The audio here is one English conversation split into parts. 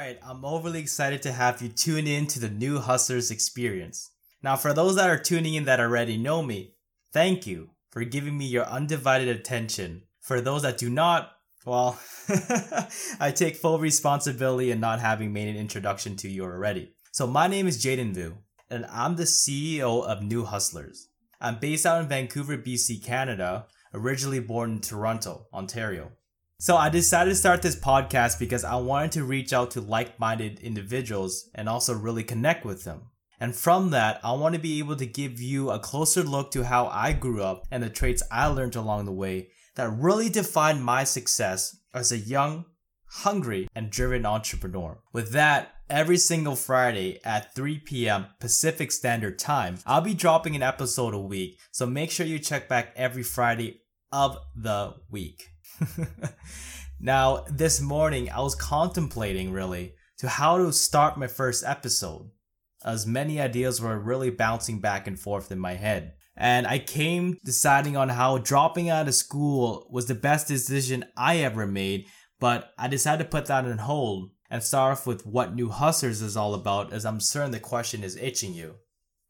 right, I'm overly excited to have you tune in to the new Hustlers experience. Now, for those that are tuning in that already know me, thank you for giving me your undivided attention. For those that do not, well, I take full responsibility in not having made an introduction to you already. So, my name is Jaden Vu, and I'm the CEO of New Hustlers. I'm based out in Vancouver, BC, Canada, originally born in Toronto, Ontario. So I decided to start this podcast because I wanted to reach out to like-minded individuals and also really connect with them. And from that, I want to be able to give you a closer look to how I grew up and the traits I learned along the way that really defined my success as a young, hungry, and driven entrepreneur. With that, every single Friday at 3 p.m. Pacific Standard Time, I'll be dropping an episode a week, so make sure you check back every Friday of the week. now, this morning I was contemplating really to how to start my first episode, as many ideas were really bouncing back and forth in my head. And I came deciding on how dropping out of school was the best decision I ever made, but I decided to put that on hold and start off with what New Hustlers is all about, as I'm certain the question is itching you.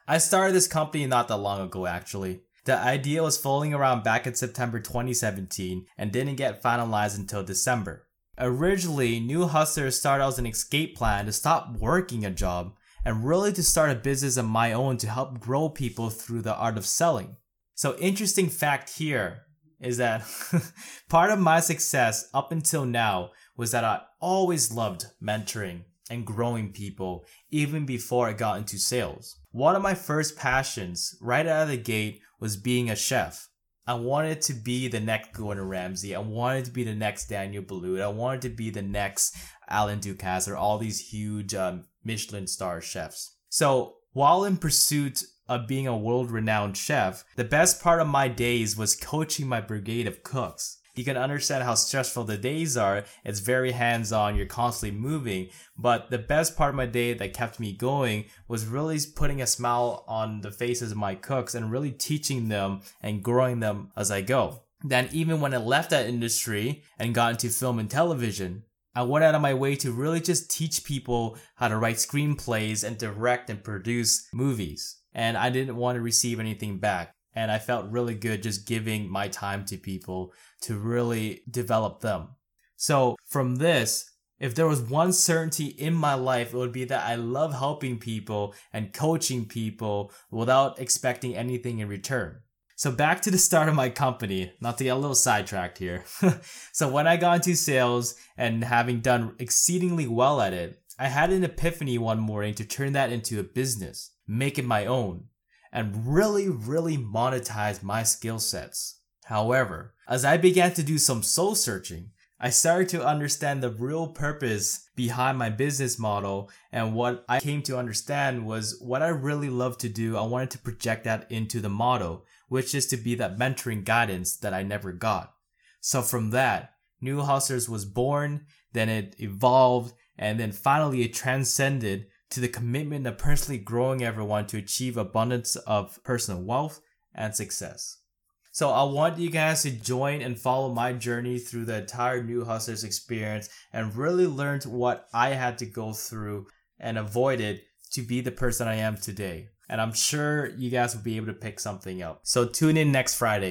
I started this company not that long ago, actually. The idea was floating around back in September 2017 and didn't get finalized until December. Originally, New Hustlers started as an escape plan to stop working a job and really to start a business of my own to help grow people through the art of selling. So, interesting fact here is that part of my success up until now was that I always loved mentoring and growing people even before I got into sales. One of my first passions right out of the gate was being a chef. I wanted to be the next Gordon Ramsay. I wanted to be the next Daniel Boulud. I wanted to be the next Alain Ducasse or all these huge um, Michelin star chefs. So while in pursuit of being a world renowned chef, the best part of my days was coaching my brigade of cooks you can understand how stressful the days are. It's very hands on, you're constantly moving. But the best part of my day that kept me going was really putting a smile on the faces of my cooks and really teaching them and growing them as I go. Then, even when I left that industry and got into film and television, I went out of my way to really just teach people how to write screenplays and direct and produce movies. And I didn't want to receive anything back and I felt really good just giving my time to people to really develop them. So from this, if there was one certainty in my life, it would be that I love helping people and coaching people without expecting anything in return. So back to the start of my company, not to get a little sidetracked here. so when I got into sales and having done exceedingly well at it, I had an epiphany one morning to turn that into a business, make it my own and really, really monetize my skill sets. However, as I began to do some soul searching, I started to understand the real purpose behind my business model. And what I came to understand was what I really love to do. I wanted to project that into the model, which is to be that mentoring guidance that I never got. So from that, New Hustlers was born, then it evolved, and then finally it transcended to the commitment of personally growing everyone to achieve abundance of personal wealth and success. So I want you guys to join and follow my journey through the entire New Hustlers experience and really learn what I had to go through and avoid it to be the person I am today. And I'm sure you guys will be able to pick something up. So tune in next Friday.